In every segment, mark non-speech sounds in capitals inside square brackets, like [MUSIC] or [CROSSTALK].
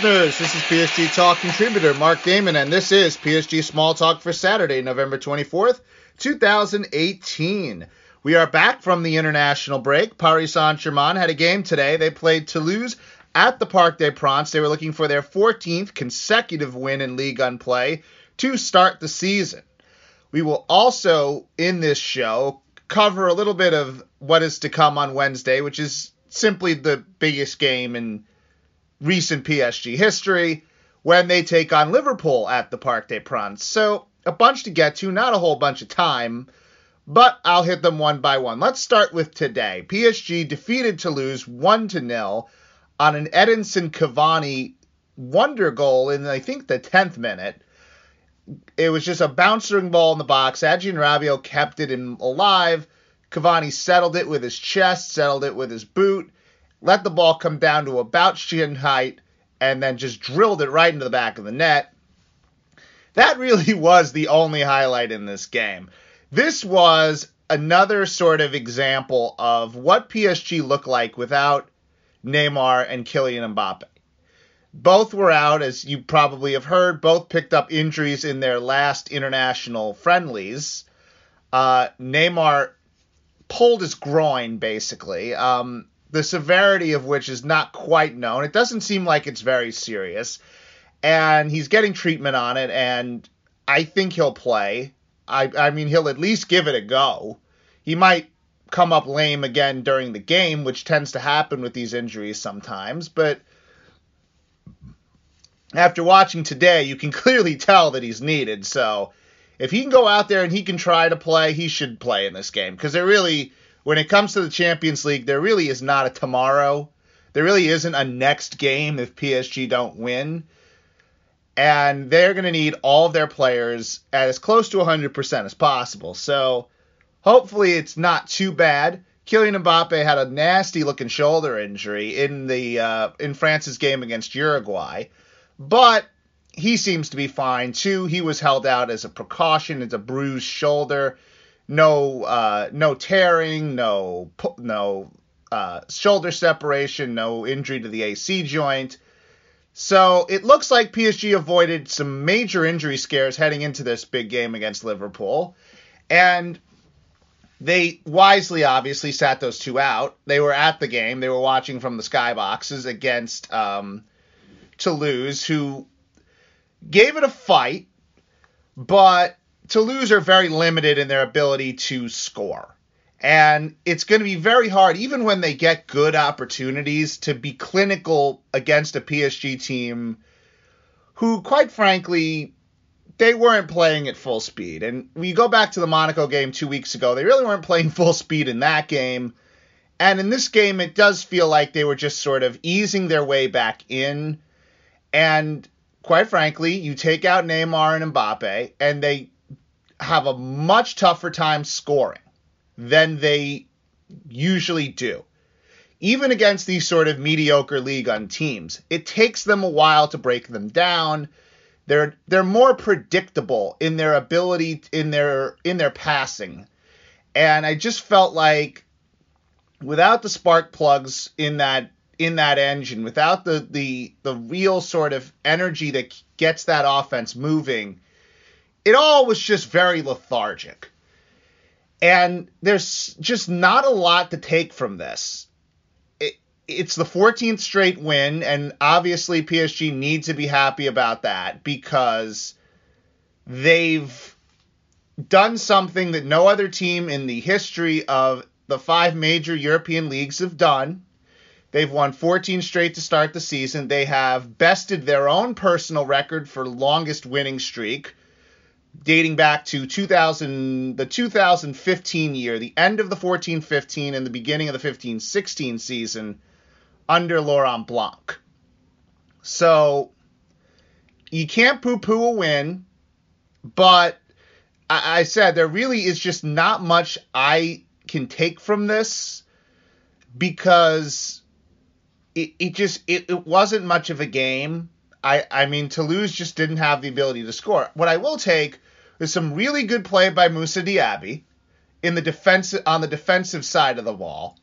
listeners. This is PSG Talk contributor Mark Damon, and this is PSG Small Talk for Saturday, November 24th, 2018. We are back from the international break. Paris Saint Germain had a game today. They played Toulouse at the Parc des Princes. They were looking for their 14th consecutive win in League 1 play to start the season. We will also, in this show, cover a little bit of what is to come on Wednesday, which is simply the biggest game in recent PSG history when they take on Liverpool at the Parc des Princes. So, a bunch to get to, not a whole bunch of time, but I'll hit them one by one. Let's start with today. PSG defeated Toulouse 1 to 0 on an Edinson Cavani wonder goal in I think the 10th minute. It was just a bouncing ball in the box. Adrien Rabiot kept it in alive. Cavani settled it with his chest, settled it with his boot, let the ball come down to about shin height, and then just drilled it right into the back of the net. That really [LAUGHS] was the only highlight in this game. This was another sort of example of what PSG looked like without Neymar and Kylian Mbappe. Both were out, as you probably have heard. Both picked up injuries in their last international friendlies. Uh, Neymar pulled his groin, basically. Um, the severity of which is not quite known. It doesn't seem like it's very serious. And he's getting treatment on it, and I think he'll play. I, I mean, he'll at least give it a go. He might come up lame again during the game, which tends to happen with these injuries sometimes, but after watching today, you can [LAUGHS] clearly tell that he's needed. So if he can go out there and he can try to play, he should play in this game because there really when it comes to the Champions League, there really is not a tomorrow. There really isn't a next game if PSG don't win. And they're going to need all of their players at as close to 100% as possible. So hopefully it's not too bad. Kylian Mbappe had a nasty looking shoulder injury in the uh, in France's game against Uruguay, but he seems to be fine too. He was held out as a precaution. It's a bruised shoulder no uh, no tearing, no no uh, shoulder separation, no injury to the AC joint. So it looks like PSG avoided some major injury scares heading into this big game against Liverpool, and they wisely obviously sat those two out. They were at the game. They were watching from the skyboxes against um, Toulouse, who gave it a fight, but Toulouse are very limited in their ability to score. And it's going to be very hard, even when they get good opportunities, to be clinical against a PSG team who, quite frankly, they weren't playing at full speed. And we go back to the Monaco game two weeks ago, they really weren't playing [LAUGHS] full speed in that game. And in this game, it does feel like they were just sort of easing their way back in. And quite frankly, you take out Neymar and Mbappe, and they have a much tougher time scoring than they usually do. Even against these sort of mediocre league on teams, it takes them a while to break them down. They're they're more predictable in their ability in their in their passing. And I just felt like without the spark plugs in that in that engine, without the the the real sort of energy that gets that offense moving, it all was just very lethargic. And there's just not a lot to take from this. It, it's the 14th straight win, and obviously PSG needs to be happy about that because they've done something that no other team in the history of the five major European leagues have done. They've won 14 straight to start the season. They have bested their own personal record for longest winning streak dating back to 2000, the 2015 year, the end of the 14-15 and the beginning of the 15-16 season under Laurent Blanc. So you can't poo-poo a win, but I, I said there really is just not much I can take from this because it, it just it, it wasn't much of a game. I, I mean, Toulouse just didn't have the ability to score. What I will take is some really good play by Moussa Diaby in the defense on the defensive side of the wall.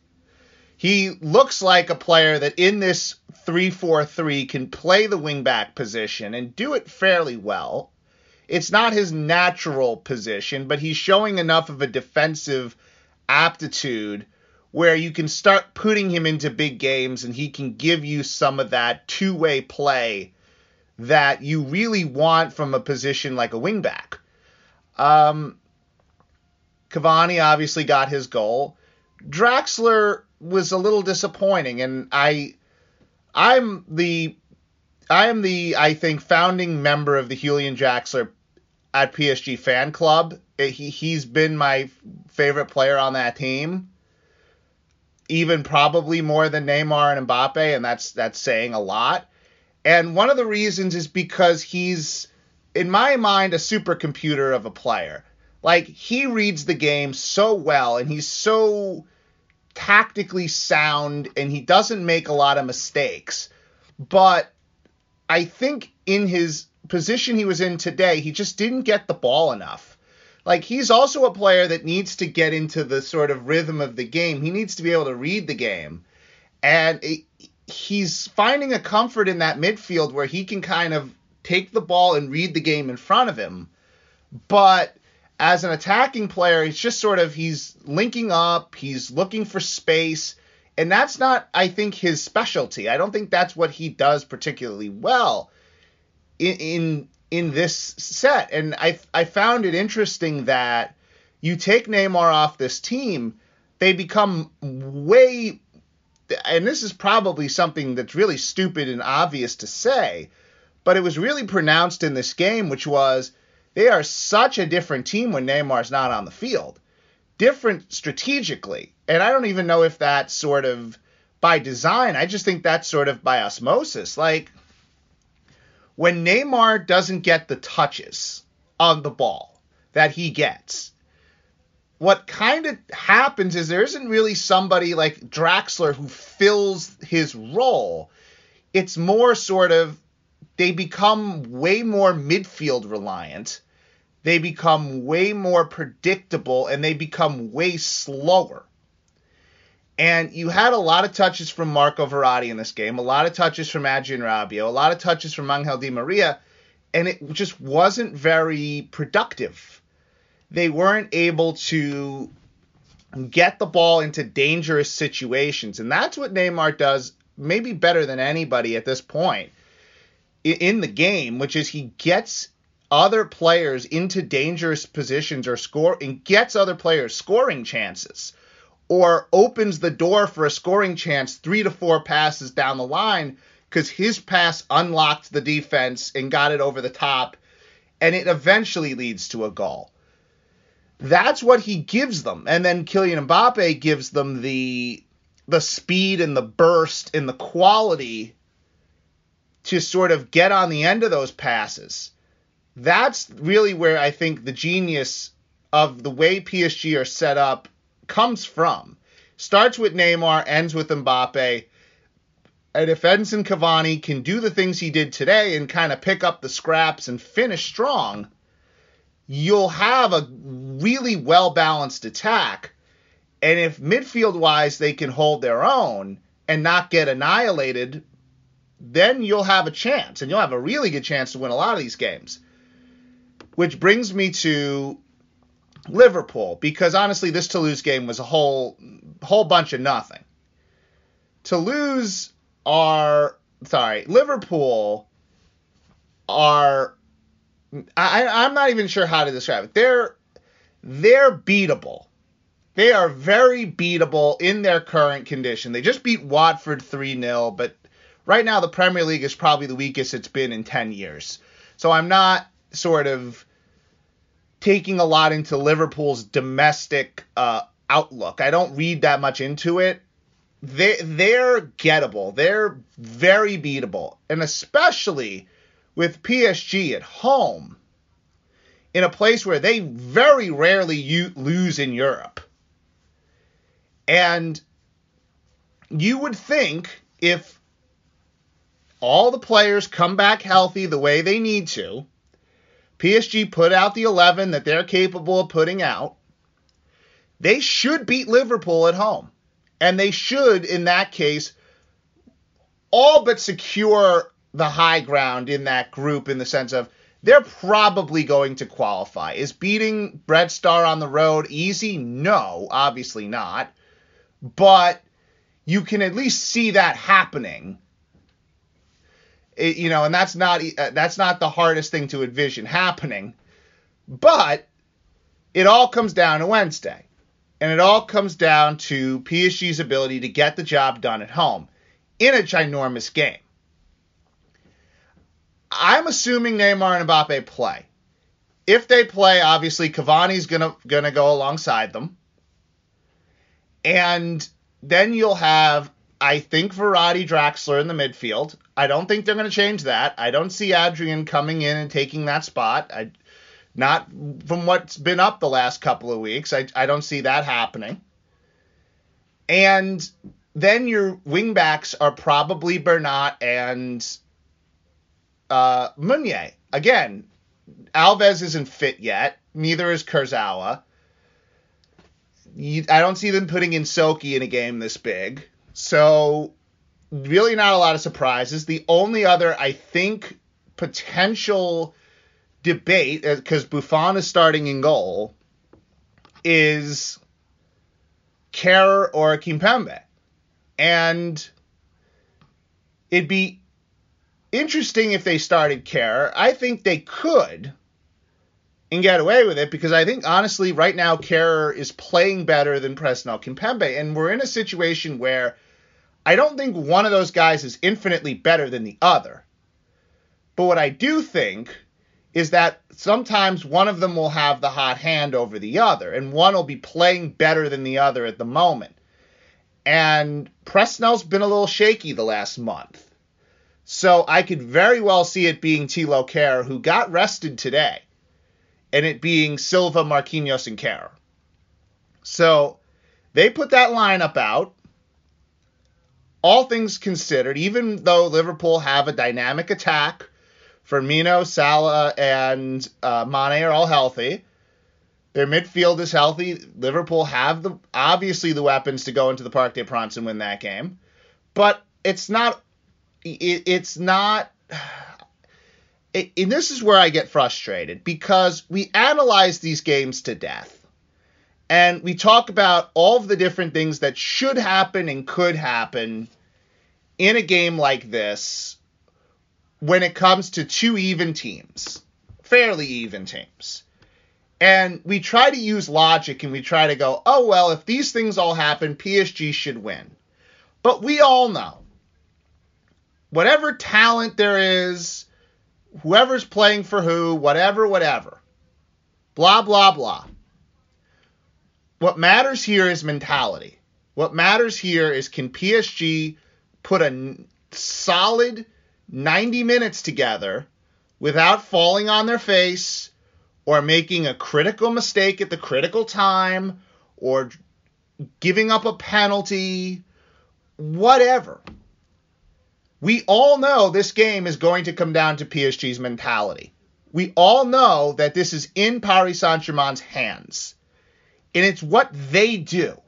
He looks like a player that in this 3-4-3 can play the wingback position and do it fairly well. It's not his natural position, but he's showing enough of a defensive aptitude where you can start putting him into big games and he can give you some of that two-way play that you really want from a position like a wingback. Um, Cavani obviously got his goal. Draxler was a little disappointing, and I, I'm the, I am the I think founding member of the Julian Draxler at PSG fan club. He he's been my favorite player on that team, even probably more than Neymar and Mbappe, and that's that's saying a lot. And one of the reasons is because he's, in my mind, a supercomputer of a player. Like he reads the game so well, and he's so tactically sound and he doesn't make a lot of mistakes. But I think in his position he was in today, he just didn't get the ball enough. Like he's also a player that needs to get into the sort of rhythm of the game. He needs to be able to read the game. And he's finding a comfort in that midfield where he can kind of take the ball and read the game in front of him. But as an attacking player, it's just sort of he's linking up, he's looking for space, and that's not, I think, his specialty. I don't think that's what he does particularly well in in, in this set. And I I found it interesting that you take Neymar off this team, they become way and this is probably something that's really stupid and obvious to say, but it was really pronounced in this game, which was they are such a different team when Neymar's not on the field. Different strategically. And I don't even know if that's sort of by design. I just think that's sort of by osmosis. Like when Neymar doesn't get the touches on the ball that he gets, what kind of happens is there isn't really somebody like Draxler who fills his role. It's more sort of they become way more midfield reliant they become way more predictable and they become way slower. And you had a lot of touches from Marco Verratti in this game, a lot of touches from Adrien Rabiot, a lot of touches from Angel Di Maria, and it just wasn't very productive. They weren't able to get the ball into dangerous situations, and that's what Neymar does maybe better than anybody at this point in the game, which is he gets other players into dangerous positions or score and gets other players scoring chances or opens the door for a scoring chance three to four passes down the line because his pass unlocked the defense and got it over the top and it eventually leads to a goal. That's what he gives them. And then Kylian Mbappe gives them the the speed and the burst and the quality to sort of get on the end of those passes that's really where I think the genius of the way PSG are set up comes from. Starts with Neymar, ends with Mbappe. And if Edinson Cavani can do the things he did today and kind of pick up the scraps and finish strong, you'll have a really well balanced attack. And if midfield wise they can hold their own and not get annihilated, then you'll have a chance. And you'll have a really good chance to win a lot of these games. Which brings me to Liverpool, because honestly, this Toulouse game was a whole whole bunch of nothing. Toulouse are sorry, Liverpool are I, I'm not even sure how to describe it. They're they're beatable. They are very beatable in their current condition. They just beat Watford 3 0, but right now the Premier League is probably the weakest it's been in 10 years. So I'm not sort of taking a lot into Liverpool's domestic uh, outlook. I don't read that much into it. They they're gettable. They're very beatable, and especially with PSG at home, in a place where they very rarely u- lose in Europe. And you would think if all the players come back healthy the way they need to, PSG put out the 11 that they're capable of putting out. They should beat Liverpool at home. And they should, in that case, all but secure the high ground in that group in the sense of they're probably going to qualify. Is beating Red Star on the road easy? No, obviously not. But you can at least see that happening. It, you know, and that's not uh, that's not the hardest thing to envision happening. But it all comes down to Wednesday. And it all comes down to PSG's ability to get the job done at home in a ginormous game. I'm assuming Neymar and Mbappe play. If they play, obviously Cavani's gonna gonna go alongside them. And then you'll have, I think, Verratti Draxler in the midfield. I don't think they're to change that. I don't see Adrien coming in and taking that spot. I, not from what's been up the last couple of weeks. I, I don't see that happening. And then your wingbacks are probably Bernat and uh. Again, Alves isn't fit yet. Neither is Kurzawa. I don't see them putting in Soki in a game this big. So, really not a lot of surprises. The only other, I think, potential debate, because uh, Buffon is starting in goal, is Kehrer or Kimpembe. And it'd be interesting if they started Kehrer. I think they could and get away with it because I think honestly right now Kehrer is playing better than Presnel Kimpembe and we're in a situation where I don't think one of those guys is infinitely better than the other. But what I do think is that sometimes one of them will have the hot hand over the other and one will be playing better than the other at the moment. And Presnel's been a little shaky the last month. So I could very well see it being Thilo Kehrer, who got rested today, and it being Silva, Marquinhos, and Kehrer. So they put that lineup out. All things considered, even though Liverpool have a dynamic attack, Firmino, Salah, and uh, Mane are all healthy. Their midfield is healthy. Liverpool have the obviously the weapons to go into the Parc des Princes and win that game, but it's not. It, it's not. [SIGHS] It, and this is where I get frustrated because we analyze these games to death. And we talk about all of the different things that should happen and could happen in a game like this when it comes to two even teams, fairly even teams. And we try to use logic and we try to go, oh, well, if these things all happen, PSG should win. But we all know whatever talent there is, whoever's playing for who, whatever, whatever, blah, blah, blah. What matters here is mentality. What matters here is can PSG put a solid 90 minutes together without falling on their face or making a critical mistake at the critical time or giving up a penalty, whatever. We all know this game is going to come down to PSG's mentality. We all know that this is in Paris Saint Germain's hands. And it's what they do.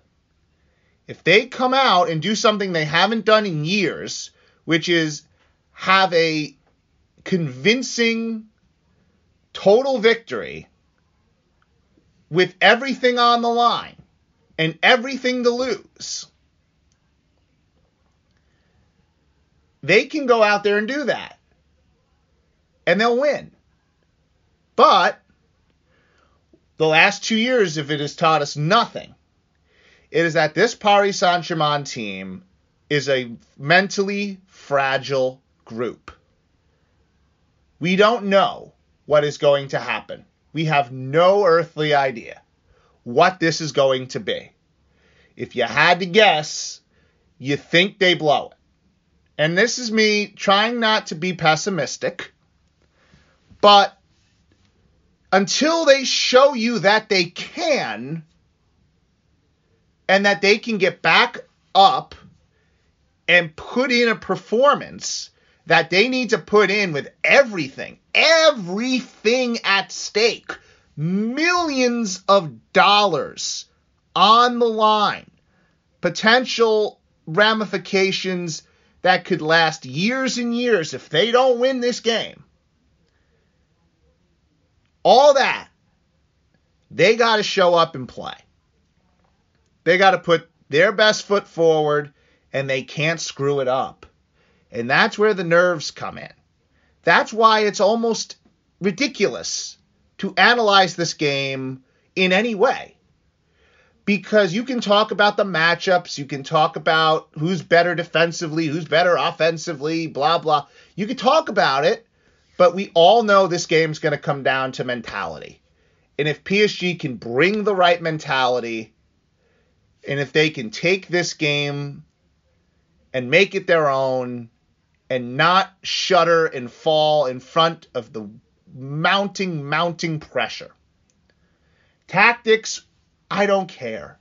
If they come out and do something they haven't done in years, which is have a convincing total victory with everything on the line and everything to lose, they can go out there and do that. And they'll win. But the last two years, if it has taught us nothing, it is that this Paris Saint Germain team is a mentally fragile group. We don't know what is going to happen. We have no earthly idea what this is going to be. If you had to guess, you think they blow it. And this is me trying not to be pessimistic, but until they show you that they can and that they can get back up and put in a performance that they need to put in with everything, everything at stake, millions of dollars on the line, potential ramifications that could last years and years if they don't win this game. All that, they got to show up and play. They got to put their best foot forward and they can't screw it up. And that's where the nerves come in. That's why it's almost ridiculous to analyze this game in any way. Because you can talk about the matchups, you can talk about who's better defensively, who's better offensively, blah, blah. You can talk about it, but we all know this game's going to come down to mentality. And if PSG can bring the right mentality, and if they can take this game and make it their own and not shudder and fall in front of the mounting, mounting pressure. Tactics, I don't care.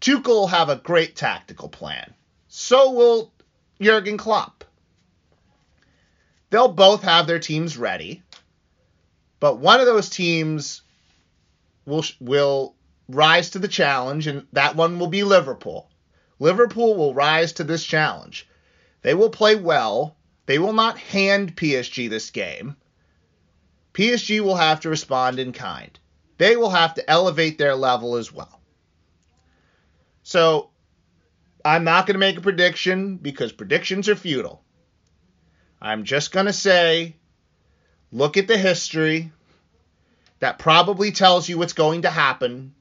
Tuchel will have a great tactical plan. So will Jurgen Klopp. They'll both have their teams ready, but one of those teams will will rise to the challenge, and that one will be Liverpool. Liverpool will rise to this challenge. They will play well. They will not hand PSG this game. PSG will have to respond in kind. They will have to elevate their level as well. So, I'm not going to make a prediction because predictions are futile. I'm just going to say look at the history. That probably tells you what's going to happen.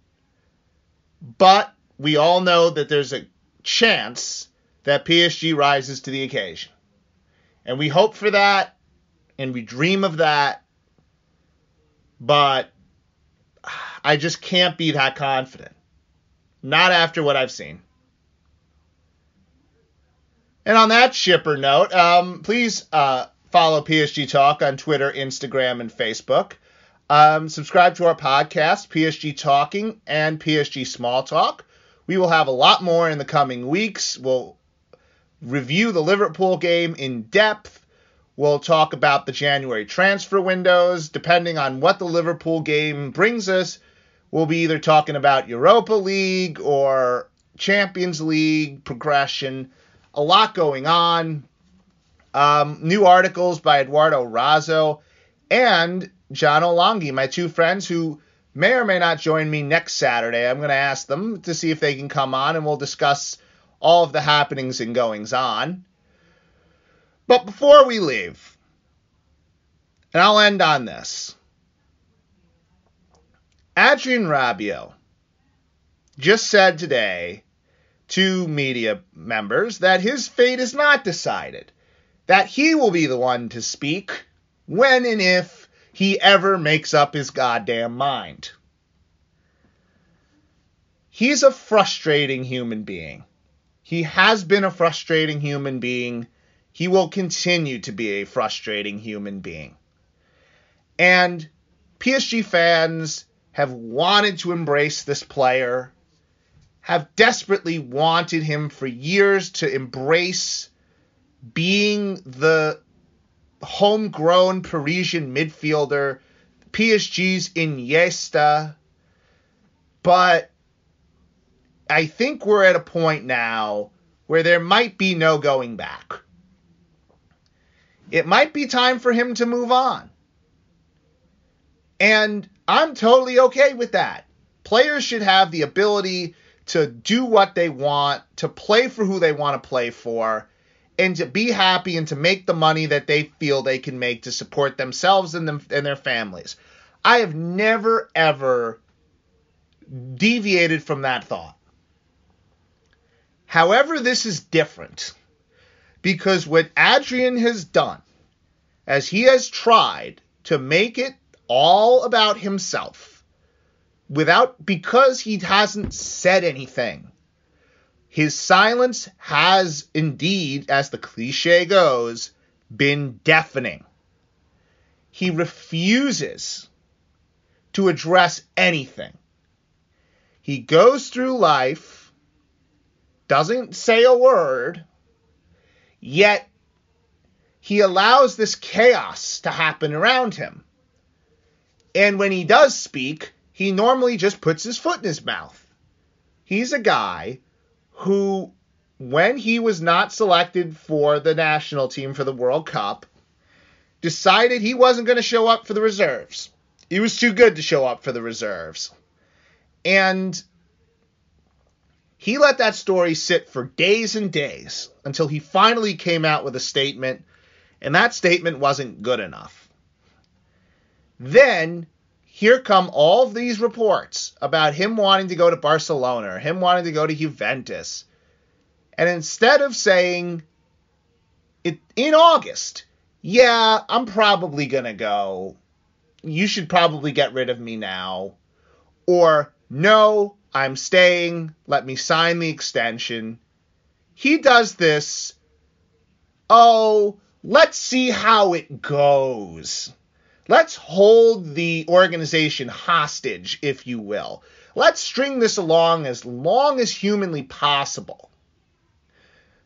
But we all know that there's a chance that PSG rises to the occasion. And we hope for that and we dream of that. But I just can't be that confident. Not after what I've seen. And on that shipper note, um, please uh, follow PSG Talk on Twitter, Instagram, and Facebook. Um, subscribe to our podcast, PSG Talking and PSG Small Talk. We will have a lot more in the coming weeks. We'll review the Liverpool game in depth. We'll talk about the January transfer windows. Depending on what the Liverpool game brings us, we'll be either talking about Europa League or Champions League progression. A lot going on. Um, new articles by Eduardo Razzo and John Olongi, my two friends who may or may not join me next Saturday. I'm going to ask them to see if they can come on and we'll discuss all of the happenings and goings on. But before we leave, and I'll end on this Adrien Rabiot just said today to media members that his fate is not decided, that he will be the one to speak when and if he ever makes up his goddamn mind. He's a frustrating human being. He has been a frustrating human being. He will continue to be a frustrating human being. And PSG fans have wanted to embrace this player, have desperately wanted him for years to embrace being the homegrown Parisian midfielder, PSG's Iniesta. But I think we're at a point now where there might be no going back. It might be time for him to move on. And I'm totally okay with that. Players should have the ability to do what they want, to play for who they want to play for, and to be happy and to make the money that they feel they can make to support themselves and, them, and their families. I have never, ever deviated from that thought. However, this is different because what Adrien has done, as he has tried to make it all about himself, without because he hasn't said anything. His silence has indeed, as the cliche goes, been deafening. He refuses to address anything. He goes through life doesn't say a word, yet he allows this chaos to happen around him. And when he does speak, he normally just puts his foot in his mouth. He's a guy who, when he was not selected for the national team for the World Cup, decided he wasn't going to show up for the reserves. He was too good to show up for the reserves. And he let that story sit for days and days until he finally came out with a statement, and that statement wasn't good enough. Then here come all of these reports about him wanting to go to Barcelona or him wanting to go to Juventus. And instead of saying it in August, yeah, I'm probably going to go. You should probably get rid of me now. Or, no, I'm staying. Let me sign the extension. He does this. Oh, let's see how it goes. Let's hold the organization hostage, if you will. Let's string this along as long as humanly possible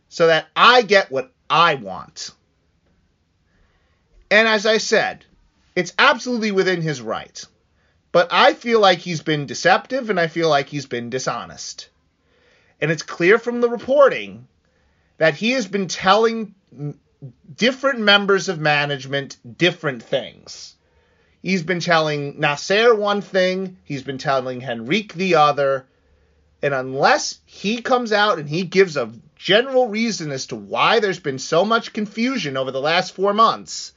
so that I get what I want. And as I said, it's absolutely within his right. But I feel like he's been deceptive and I feel like he's been dishonest. And it's clear from the reporting that he has been telling different members of management different things. He's been telling Nasser one thing, he's been telling Henrique the other, and unless he comes out and he gives a general reason as to why there's been so much confusion over the last four months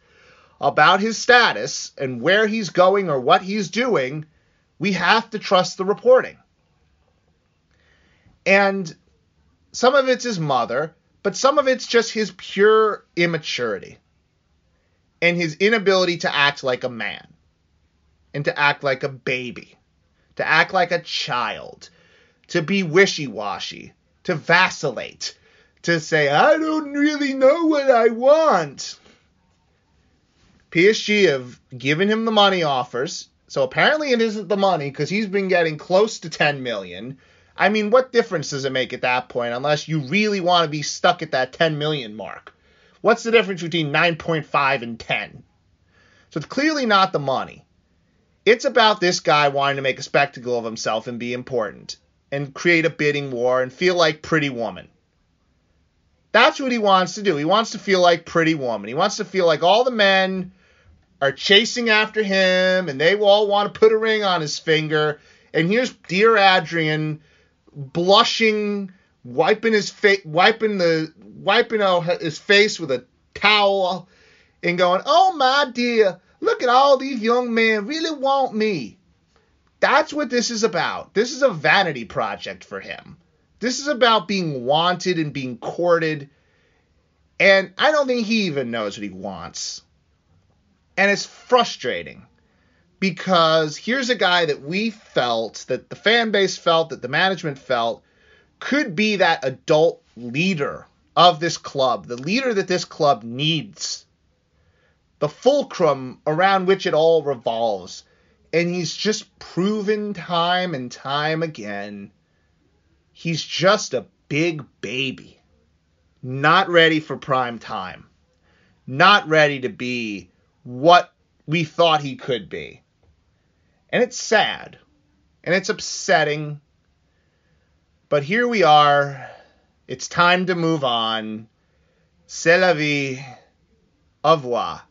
about his status and where he's going or what he's doing, we have to trust the reporting. And some of it's his mother, but some of it's just his pure immaturity and his inability to act like a man and to act like a baby, to act like a child, to be wishy washy, to vacillate, to say, I don't really know what I want. PSG have given him the money offers. So apparently it isn't the money because he's been getting close to 10 million. I mean, what difference does it make at that point unless you really want to be stuck at that 10 million mark? What's the difference between 9.5 and 10? So it's clearly not the money. It's about this guy wanting to make a spectacle of himself and be important and create a bidding war and feel like Pretty Woman. That's what he wants to do. He wants to feel like Pretty Woman. He wants to feel like all the men are chasing after him and they all want to put a ring on his finger. And here's dear Adrien blushing, wiping his face, wiping the wiping out his face with a towel, and going, "Oh my dear, look at all these young men really want me." That's what this is about. This is a vanity project for him. This is about being wanted and being courted. And I don't think he even knows what he wants. And it's frustrating because here's a guy that we felt, that the fan base felt, that the management felt could be that adult leader of this club, the leader that this club needs, the fulcrum around which it all revolves. And he's just proven time and time again he's just a big baby, not ready for prime time, not ready to be what we thought he could be. And it's sad and it's upsetting. But here we are. It's time to move on. C'est la vie. Au revoir.